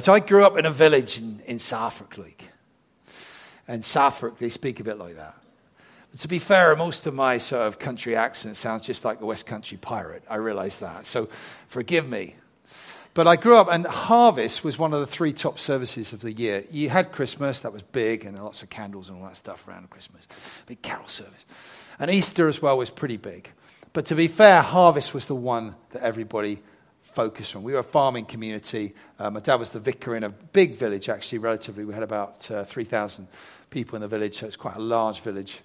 So I grew up in a village in, in Suffolk, like. And Suffolk, they speak a bit like that. But to be fair, most of my sort of country accent sounds just like a West Country pirate. I realize that. So forgive me. But I grew up, and harvest was one of the three top services of the year. You had Christmas, that was big, and lots of candles and all that stuff around Christmas. Big carol service. And Easter as well was pretty big. But to be fair, harvest was the one that everybody focused on. We were a farming community. Uh, my dad was the vicar in a big village, actually, relatively. We had about uh, 3,000 people in the village, so it's quite a large village.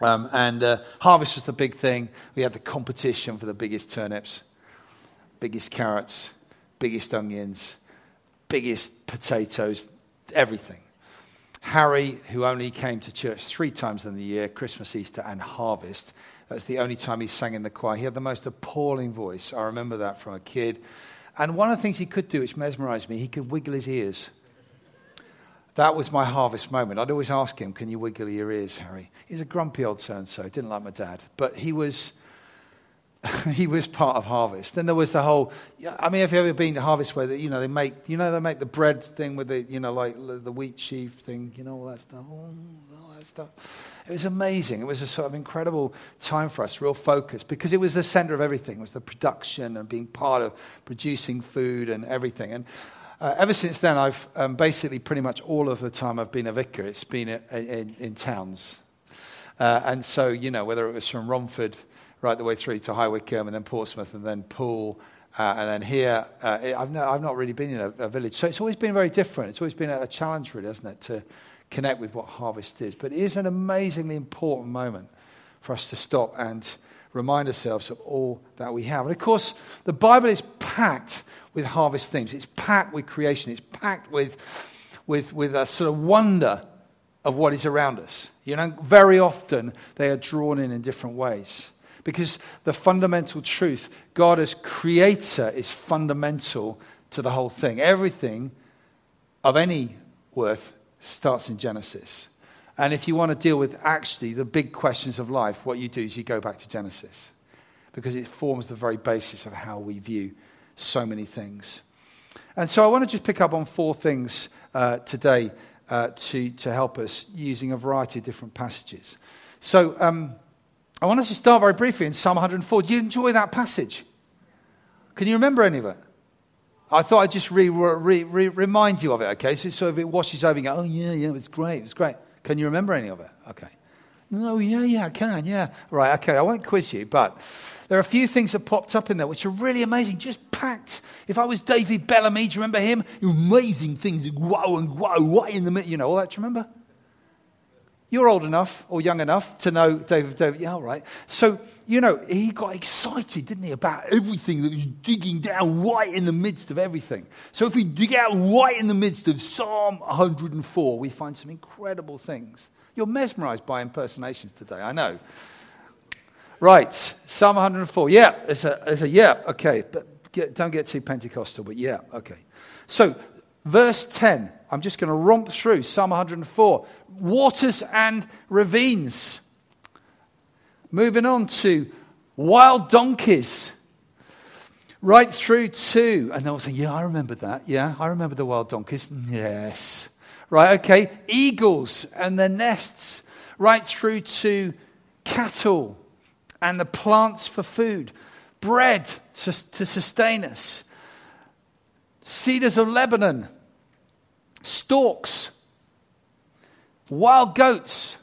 Um, and uh, harvest was the big thing. We had the competition for the biggest turnips, biggest carrots, biggest onions, biggest potatoes, everything. Harry, who only came to church three times in the year Christmas, Easter, and harvest that's the only time he sang in the choir. He had the most appalling voice. I remember that from a kid. And one of the things he could do, which mesmerized me, he could wiggle his ears. That was my harvest moment. I'd always ask him, Can you wiggle your ears, Harry? He's a grumpy old so and so. Didn't like my dad. But he was. he was part of harvest. Then there was the whole. I mean, have you ever been to harvest where they, you know they make you know they make the bread thing with the you know like the wheat sheaf thing, you know all that stuff, all that stuff. It was amazing. It was a sort of incredible time for us, real focus, because it was the center of everything. It was the production and being part of producing food and everything. And uh, ever since then, I've um, basically pretty much all of the time I've been a vicar, it's been in, in, in towns. Uh, and so, you know, whether it was from Romford right the way through to High Wycombe and then Portsmouth and then Poole uh, and then here, uh, I've, no, I've, not really been in a, a, village. So it's always been very different. It's always been a, a challenge, really, hasn't it, to connect with what harvest is. But it is an amazingly important moment for us to stop and remind ourselves of all that we have. And of course, the Bible is packed with harvest themes, it's packed with creation, it's packed with, with, with a sort of wonder of what is around us. You know, very often they are drawn in in different ways. Because the fundamental truth, God as creator, is fundamental to the whole thing. Everything of any worth starts in Genesis. And if you want to deal with actually the big questions of life, what you do is you go back to Genesis because it forms the very basis of how we view so many things. And so I want to just pick up on four things uh, today uh, to, to help us using a variety of different passages. So um, I want us to start very briefly in Psalm 104. Do you enjoy that passage? Can you remember any of it? I thought I'd just re, re, re, remind you of it, okay? So, so if it washes over, you go, oh, yeah, yeah, it's great, it's great. Can you remember any of it? Okay. No, yeah, yeah, I can, yeah. Right, okay, I won't quiz you, but there are a few things that popped up in there which are really amazing, just packed. If I was David Bellamy, do you remember him? Amazing things, whoa and whoa, what in the middle, you know, all that, do you remember? You're old enough or young enough to know David, David, yeah, all right. So, you know, he got excited, didn't he, about everything that was digging down right in the midst of everything. So if we dig out right in the midst of Psalm 104, we find some incredible things. You're mesmerized by impersonations today, I know. Right, Psalm 104. Yeah, it's a, it's a yeah, okay. But get, don't get too Pentecostal, but yeah, okay. So, verse 10, I'm just going to romp through Psalm 104 waters and ravines. Moving on to wild donkeys. Right through to, and they'll say, Yeah, I remember that. Yeah, I remember the wild donkeys. Yes. Right, okay. Eagles and their nests. Right through to cattle and the plants for food. Bread to sustain us. Cedars of Lebanon. Storks wild goats,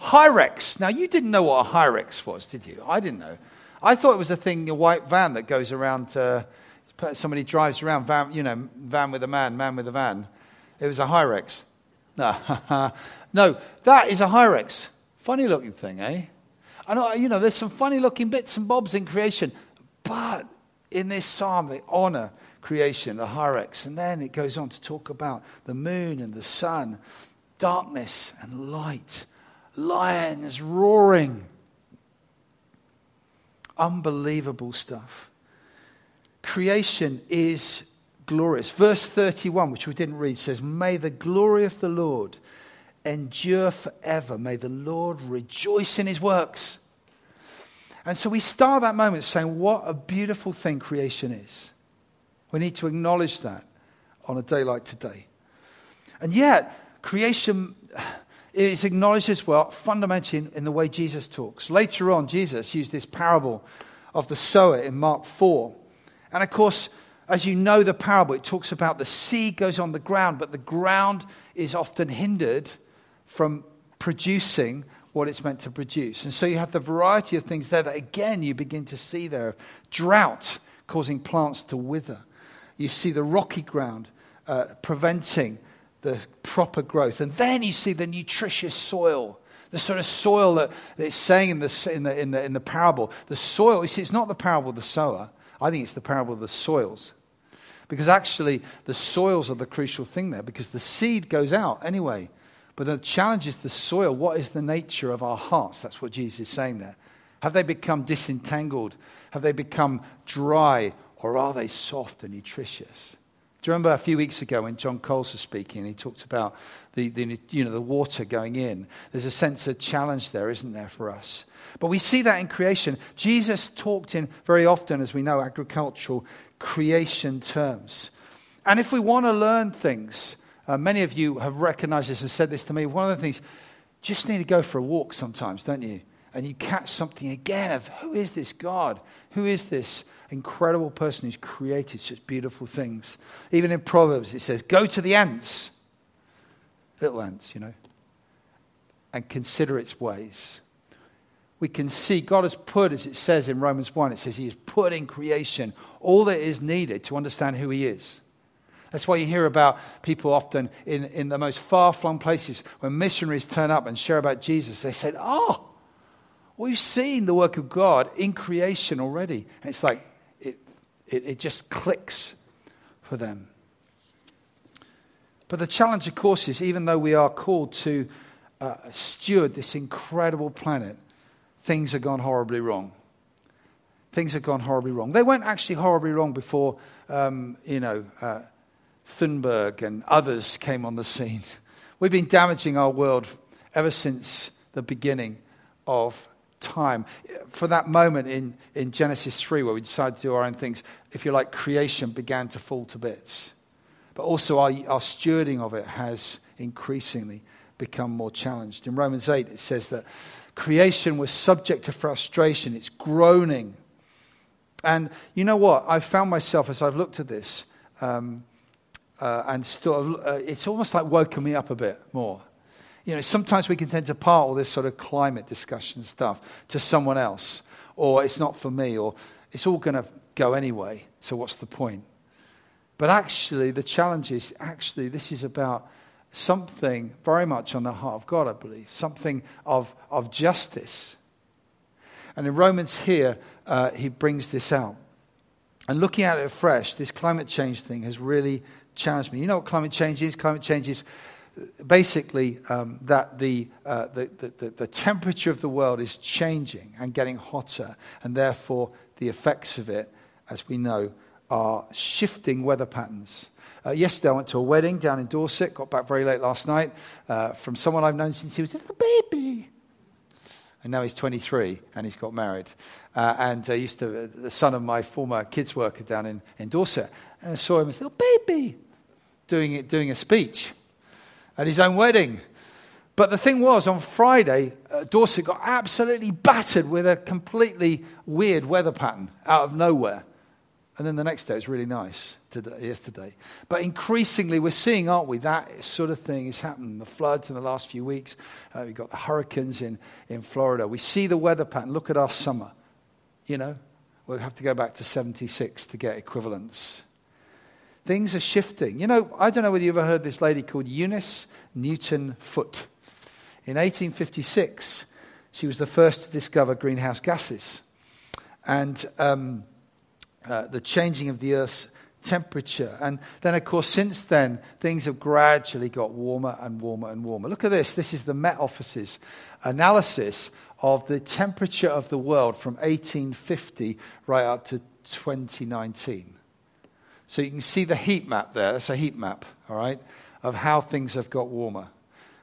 Hyrax. Now, you didn't know what a Hyrax was, did you? I didn't know. I thought it was a thing, a white van that goes around, somebody drives around, van, you know, van with a man, man with a van. It was a Hyrax. No, no, that is a Hyrax. Funny looking thing, eh? I know, you know, there's some funny looking bits and bobs in creation, but in this psalm, they honor creation, the Hyrax. And then it goes on to talk about the moon and the sun, darkness and light, lions roaring. Unbelievable stuff. Creation is glorious. Verse 31, which we didn't read, says, May the glory of the Lord endure forever. May the Lord rejoice in his works. And so we start that moment saying, What a beautiful thing creation is. We need to acknowledge that on a day like today. And yet, creation is acknowledged as well fundamentally in, the way Jesus talks. Later on, Jesus used this parable of the sower in Mark 4. And of course, as you know the parable, it talks about the seed goes on the ground, but the ground is often hindered from producing what it's meant to produce. And so you have the variety of things there that, again, you begin to see there drought causing plants to wither. You see the rocky ground uh, preventing the proper growth. And then you see the nutritious soil. The sort of soil that, that it's saying in the, in, the, in, the, in the parable. The soil, you see, it's not the parable of the sower. I think it's the parable of the soils. Because actually, the soils are the crucial thing there, because the seed goes out anyway. But the challenge is the soil. What is the nature of our hearts? That's what Jesus is saying there. Have they become disentangled? Have they become dry? Or are they soft and nutritious? Do you remember a few weeks ago when John Coles was speaking, and he talked about the, the, you know, the water going in? There's a sense of challenge there, isn't there, for us? But we see that in creation. Jesus talked in very often, as we know, agricultural creation terms. And if we want to learn things, uh, many of you have recognized this and said this to me. One of the things, just need to go for a walk sometimes, don't you? And you catch something again of who is this God? Who is this incredible person who's created such beautiful things? Even in Proverbs, it says, Go to the ants, little ants, you know, and consider its ways we can see God has put, as it says in Romans 1, it says He has put in creation all that is needed to understand who He is. That's why you hear about people often in, in the most far flung places when missionaries turn up and share about Jesus. They said, Oh, we've seen the work of God in creation already. And it's like it, it, it just clicks for them. But the challenge, of course, is even though we are called to uh, steward this incredible planet, things have gone horribly wrong. Things have gone horribly wrong. They weren't actually horribly wrong before, um, you know, uh, Thunberg and others came on the scene. We've been damaging our world ever since the beginning of time. For that moment in, in Genesis 3, where we decided to do our own things, if you like, creation began to fall to bits. But also, our, our stewarding of it has increasingly become more challenged. In Romans 8, it says that Creation was subject to frustration, it's groaning. And you know what? I've found myself as I've looked at this, um, uh, and still, uh, it's almost like woken me up a bit more. You know, sometimes we can tend to part all this sort of climate discussion stuff to someone else, or it's not for me, or it's all going to go anyway, so what's the point? But actually, the challenge is actually, this is about something very much on the heart of God, I believe, something of, of justice. And in Romans here, uh, he brings this out. And looking at it fresh, this climate change thing has really challenged me. You know what climate change is? Climate change is basically um, that the, uh, the, the, the temperature of the world is changing and getting hotter, and therefore the effects of it, as we know, are shifting weather patterns. Uh, yesterday, I went to a wedding down in Dorset, got back very late last night uh, from someone I've known since he was a little baby. And now he's 23 and he's got married. Uh, and I used to, uh, the son of my former kids worker down in, in Dorset. And I saw him as a little baby doing, it, doing a speech at his own wedding. But the thing was, on Friday, uh, Dorset got absolutely battered with a completely weird weather pattern out of nowhere. And then the next day, it was really nice today, yesterday. But increasingly, we're seeing, aren't we, that sort of thing is happening. The floods in the last few weeks, uh, we've got the hurricanes in, in Florida. We see the weather pattern. Look at our summer. You know, we'll have to go back to 76 to get equivalents. Things are shifting. You know, I don't know whether you ever heard this lady called Eunice Newton Foote. In 1856, she was the first to discover greenhouse gases. And um, uh, the changing of the Earth's temperature. And then, of course, since then, things have gradually got warmer and warmer and warmer. Look at this. This is the Met Office's analysis of the temperature of the world from 1850 right up to 2019. So you can see the heat map there. That's a heat map, all right, of how things have got warmer.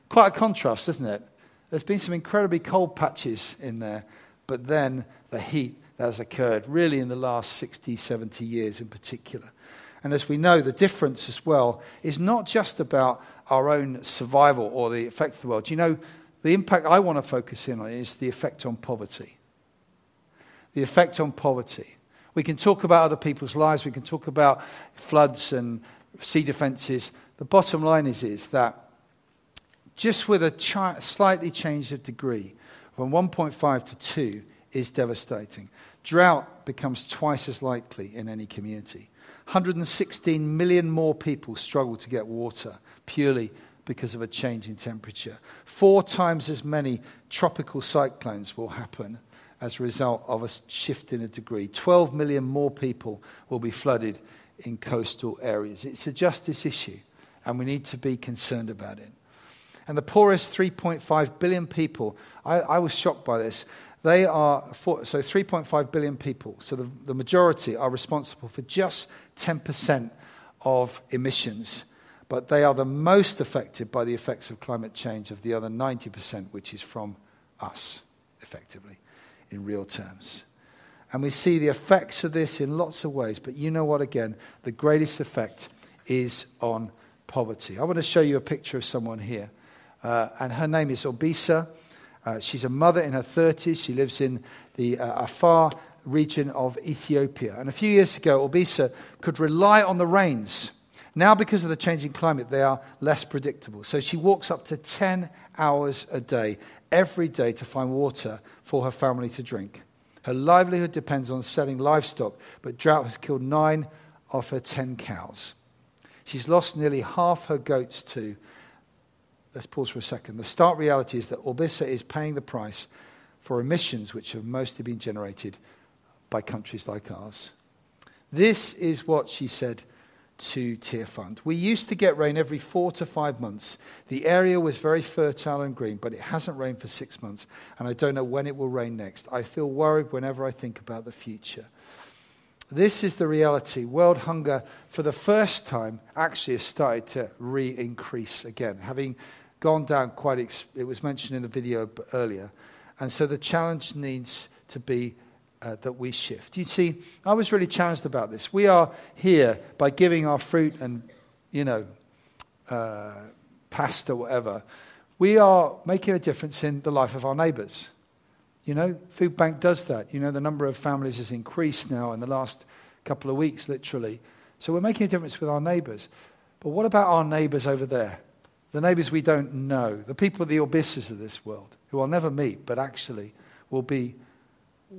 Quite a contrast, isn't it? There's been some incredibly cold patches in there, but then the heat that has occurred really in the last 60, 70 years in particular. And as we know, the difference as well is not just about our own survival or the effect of the world. You know, the impact I want to focus in on is the effect on poverty. The effect on poverty. We can talk about other people's lives, we can talk about floods and sea defenses. The bottom line is, is that just with a chi- slightly of degree, from 1.5 to 2 is devastating. Drought becomes twice as likely in any community. 116 million more people struggle to get water purely because of a change in temperature. Four times as many tropical cyclones will happen as a result of a shift in a degree. 12 million more people will be flooded in coastal areas. It's a justice issue, and we need to be concerned about it. And the poorest 3.5 billion people, I, I was shocked by this. They are, for, so 3.5 billion people, so the, the majority are responsible for just 10% of emissions but they are the most affected by the effects of climate change of the other 90%, which is from us, effectively, in real terms. And we see the effects of this in lots of ways, but you know what, again, the greatest effect is on poverty. I want to show you a picture of someone here, uh, and her name is Obisa. Uh, she's a mother in her 30s. She lives in the uh, Afar region of Ethiopia. And a few years ago, Obisa could rely on the rains now, because of the changing climate, they are less predictable. So she walks up to 10 hours a day, every day, to find water for her family to drink. Her livelihood depends on selling livestock, but drought has killed nine of her 10 cows. She's lost nearly half her goats, too. Let's pause for a second. The stark reality is that Obisa is paying the price for emissions which have mostly been generated by countries like ours. This is what she said to Tearfund. We used to get rain every four to five months. The area was very fertile and green, but it hasn't rained for six months, and I don't know when it will rain next. I feel worried whenever I think about the future. This is the reality. World hunger, for the first time, actually has started to re increase again, having gone down quite, ex- it was mentioned in the video earlier. And so the challenge needs to be uh, that we shift. You see, I was really challenged about this. We are here by giving our fruit and, you know, uh, pasta, whatever. We are making a difference in the life of our neighbors. You know, Food Bank does that. You know, the number of families has increased now in the last couple of weeks, literally. So we're making a difference with our neighbors. But what about our neighbors over there? The neighbors we don't know, the people, the Obisas of this world, who I'll never meet, but actually will be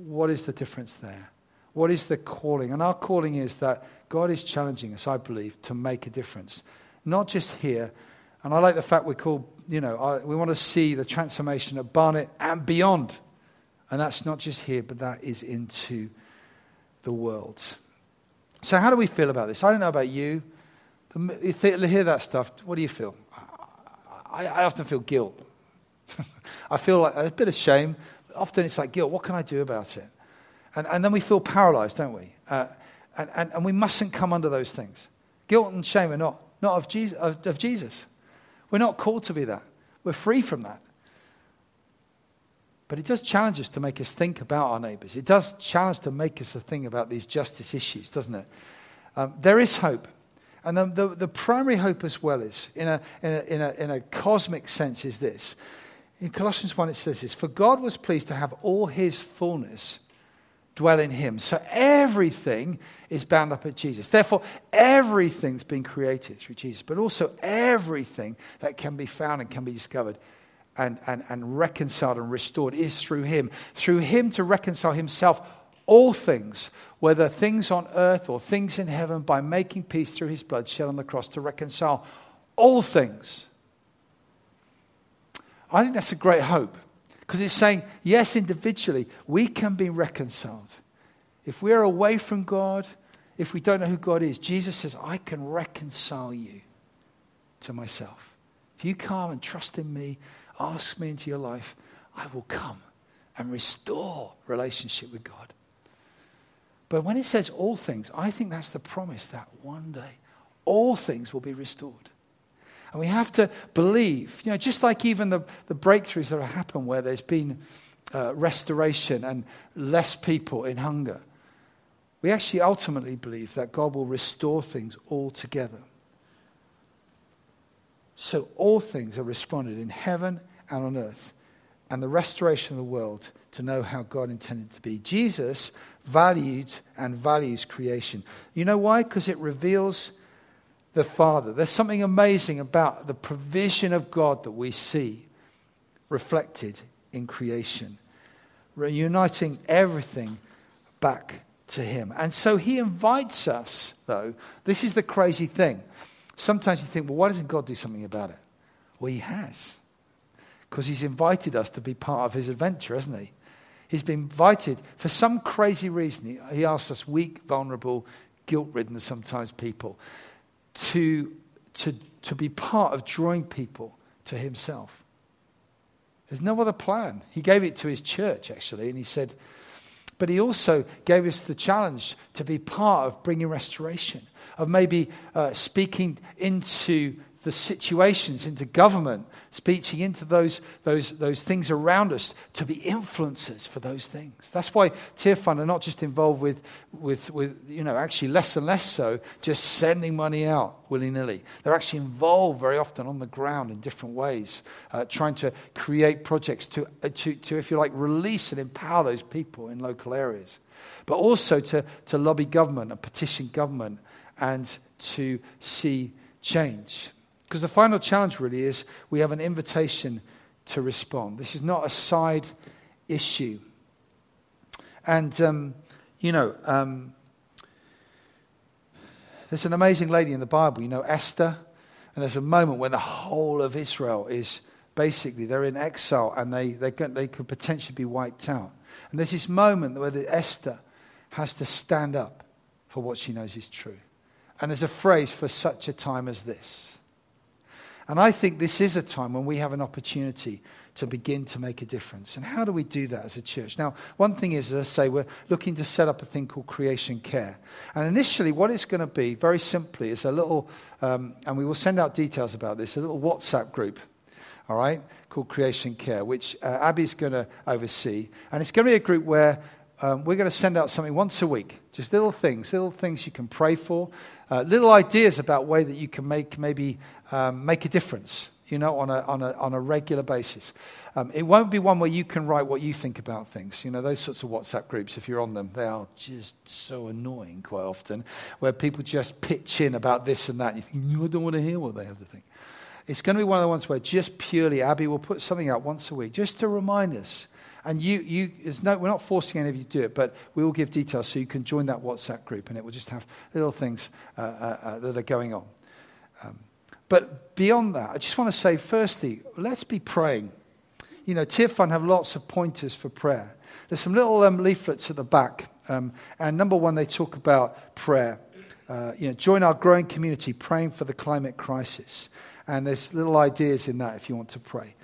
what is the difference there? What is the calling? And our calling is that God is challenging us, I believe, to make a difference. Not just here. And I like the fact we're called, you know, we want to see the transformation of Barnet and beyond. And that's not just here, but that is into the world. So, how do we feel about this? I don't know about you. You hear that stuff. What do you feel? I, I often feel guilt. I feel like a bit of shame often it's like guilt. What can I do about it? And, and then we feel paralyzed, don't we? Uh, and, and, and we mustn't come under those things. Guilt and shame are not, not of, Jesus, of, of Jesus. We're not called to be that. We're free from that. But it does challenge us to make us think about our neighbors. It does challenge to make us a think about these justice issues, doesn't it? Um, there is hope. And the, the, the, primary hope as well is, in a, in, a, in, a, in a cosmic sense, is this in Colossians 1, it says this For God was pleased to have all his fullness dwell in him. So everything is bound up at Jesus. Therefore, everything's been created through Jesus, but also everything that can be found and can be discovered and, and, and reconciled and restored is through him. Through him to reconcile himself all things, whether things on earth or things in heaven, by making peace through his blood shed on the cross to reconcile all things I think that's a great hope because it's saying, yes, individually, we can be reconciled. If we're away from God, if we don't know who God is, Jesus says, I can reconcile you to myself. If you come and trust in me, ask me into your life, I will come and restore relationship with God. But when it says all things, I think that's the promise that one day all things will be restored. And we have to believe, you know, just like even the, the breakthroughs that have happened where there's been uh, restoration and less people in hunger. we actually ultimately believe that God will restore things all together. So all things are responded in heaven and on earth, and the restoration of the world to know how God intended to be. Jesus valued and values creation. You know why? Because it reveals the Father. There's something amazing about the provision of God that we see reflected in creation, reuniting everything back to Him. And so He invites us, though. This is the crazy thing. Sometimes you think, well, why doesn't God do something about it? Well, He has. Because He's invited us to be part of His adventure, hasn't He? He's been invited for some crazy reason. He, he asks us, weak, vulnerable, guilt ridden sometimes people, to, to, to be part of drawing people to Himself. There's no other plan. He gave it to His church, actually, and He said, but He also gave us the challenge to be part of bringing restoration, of maybe uh, speaking into the situations, into government, speaking into those, those, those things around us to be influencers for those things. That's why Tearfund are not just involved with, with, with you know, actually less and less so, just sending money out willy nilly. They're actually involved very often on the ground in different ways, uh, trying to create projects to, uh, to, to, if you like, release and empower those people in local areas. But also to, to lobby government and petition government and to see change. Because the final challenge really is we have an invitation to respond. This is not a side issue. And, um, you know, um, there's an amazing lady in the Bible, you know, Esther. And there's a moment when the whole of Israel is basically, they're in exile and they, they, they could potentially be wiped out. And there's this moment where Esther has to stand up for what she knows is true. And there's a phrase for such a time as this. And I think this is a time when we have an opportunity to begin to make a difference. And how do we do that as a church? Now, one thing is, as I say, we're looking to set up a thing called Creation Care. And initially, what it's going to be, very simply, is a little, um, and we will send out details about this, a little WhatsApp group, all right, called Creation Care, which uh, Abby's going to oversee. And it's going to be a group where um, we're going to send out something once a week, just little things, little things you can pray for, uh, little ideas about way that you can make maybe um, make a difference, you know, on a, on a, on a regular basis. Um, it won't be one where you can write what you think about things. You know, those sorts of WhatsApp groups, if you're on them, they are just so annoying quite often, where people just pitch in about this and that. And you think, I don't want to hear what they have to think. It's going to be one of the ones where just purely Abby will put something out once a week just to remind us and you, you no, we're not forcing any of you to do it, but we will give details so you can join that WhatsApp group and it will just have little things uh, uh, uh, that are going on. Um, but beyond that, I just want to say, firstly, let's be praying. You know, Tearfund have lots of pointers for prayer. There's some little um, leaflets at the back. Um, and number one, they talk about prayer. Uh, you know, join our growing community praying for the climate crisis. And there's little ideas in that if you want to pray.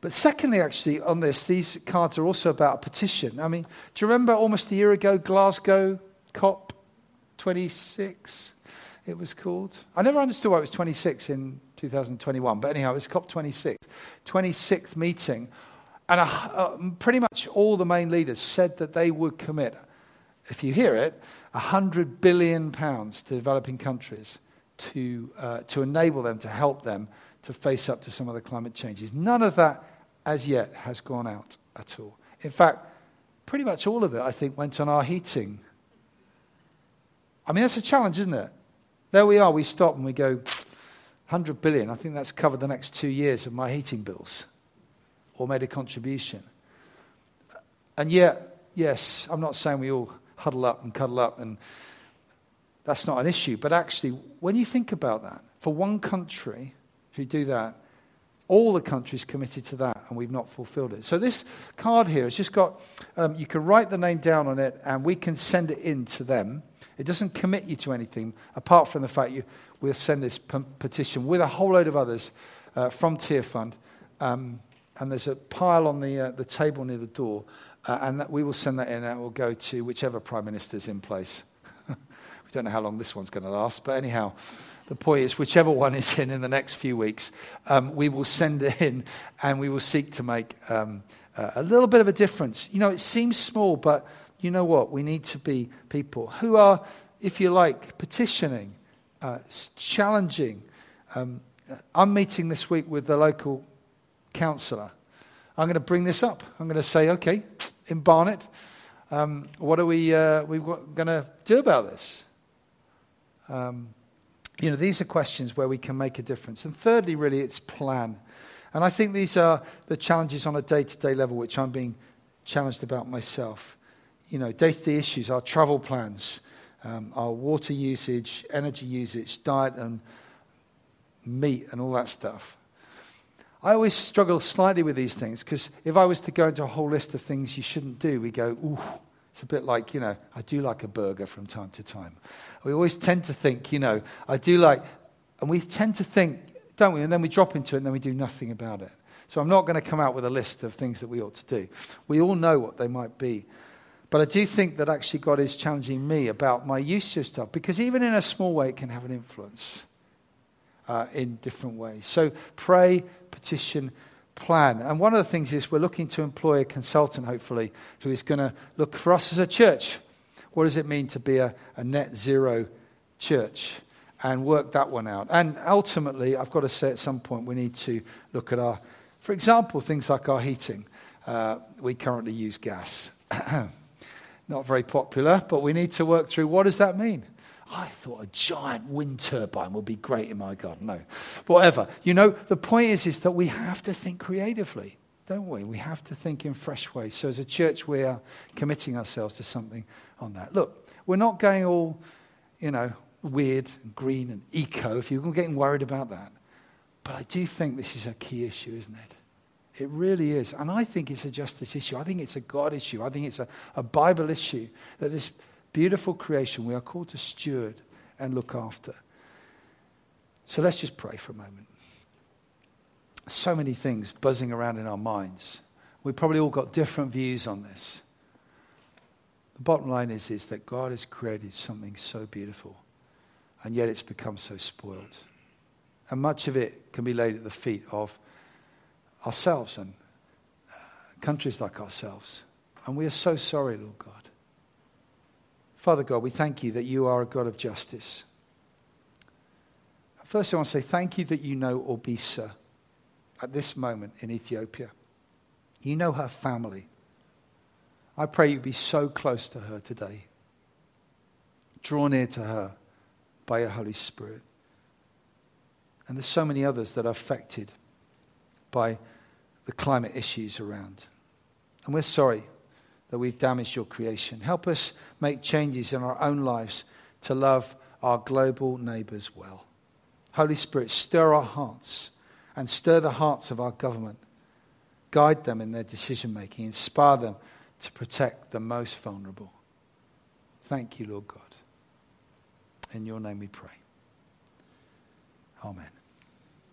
But secondly, actually, on this, these cards are also about a petition. I mean, do you remember almost a year ago, Glasgow COP 26? It was called. I never understood why it was 26 in 2021, but anyhow, it was COP 26, 26th meeting. And uh, pretty much all the main leaders said that they would commit, if you hear it, 100 billion pounds to developing countries to, uh, to enable them, to help them to face up to some of the climate changes. None of that, as yet, has gone out at all. In fact, pretty much all of it, I think, went on our heating. I mean, that's a challenge, isn't it? There we are, we stop and we go, 100 billion, I think that's covered the next two years of my heating bills, or made a contribution. And yet, yes, I'm not saying we all huddle up and cuddle up, and that's not an issue. But actually, when you think about that, for one country, who do that. All the countries committed to that, and we've not fulfilled it. So this card here has just got, um, you can write the name down on it, and we can send it in to them. It doesn't commit you to anything, apart from the fact you, we'll send this p- petition with a whole load of others uh, from Tearfund. Um, and there's a pile on the, uh, the table near the door, uh, and that we will send that in, and it will go to whichever Prime Minister is in place. we don't know how long this one's going to last, but anyhow the point is, whichever one is in in the next few weeks, um, we will send it in and we will seek to make um, a little bit of a difference. You know, it seems small, but you know what? We need to be people who are, if you like, petitioning, uh, challenging. Um, I'm meeting this week with the local councillor. I'm going to bring this up. I'm going to say, okay, in Barnet, um, what are we, uh, we going to do about this? Um, you know, these are questions where we can make a difference. And thirdly, really, it's plan. And I think these are the challenges on a day to day level, which I'm being challenged about myself. You know, day to day issues, our travel plans, um, our water usage, energy usage, diet and meat, and all that stuff. I always struggle slightly with these things because if I was to go into a whole list of things you shouldn't do, we go, ooh, it's a bit like, you know, I do like a burger from time to time. We always tend to think, you know, I do like, and we tend to think, don't we? And then we drop into it and then we do nothing about it. So I'm not going to come out with a list of things that we ought to do. We all know what they might be. But I do think that actually God is challenging me about my use of stuff because even in a small way, it can have an influence uh, in different ways. So pray, petition, plan. And one of the things is we're looking to employ a consultant, hopefully, who is going to look for us as a church. What does it mean to be a, a net zero church? And work that one out. And ultimately, I've got to say at some point, we need to look at our, for example, things like our heating. Uh, we currently use gas. Not very popular, but we need to work through what does that mean? I thought a giant wind turbine would be great in my garden. No, whatever. You know, the point is, is that we have to think creatively, don't we? We have to think in fresh ways. So as a church, we are committing ourselves to something on that. Look, we're not going all, you know, weird and green and eco, if you're getting worried about that. But I do think this is a key issue, isn't it? It really is. And I think it's a justice issue. I think it's a God issue. I think it's a, a Bible issue that this beautiful creation we are called to steward and look after. So let's just pray for a moment. So many things buzzing around in our minds. We've probably all got different views on this. The bottom line is, is that God has created something so beautiful, and yet it's become so spoiled. And much of it can be laid at the feet of ourselves and uh, countries like ourselves. And we are so sorry, Lord God. Father God, we thank you that you are a God of justice. First, I want to say thank you that you know Obisa at this moment in Ethiopia. You know her family. I pray you be so close to her today. Draw near to her by your Holy Spirit. And there's so many others that are affected by the climate issues around. And we're sorry that we've damaged your creation. Help us make changes in our own lives to love our global neighbours well. Holy Spirit, stir our hearts and stir the hearts of our government. Guide them in their decision making. Inspire them to protect the most vulnerable. Thank you, Lord God. In your name we pray. Amen.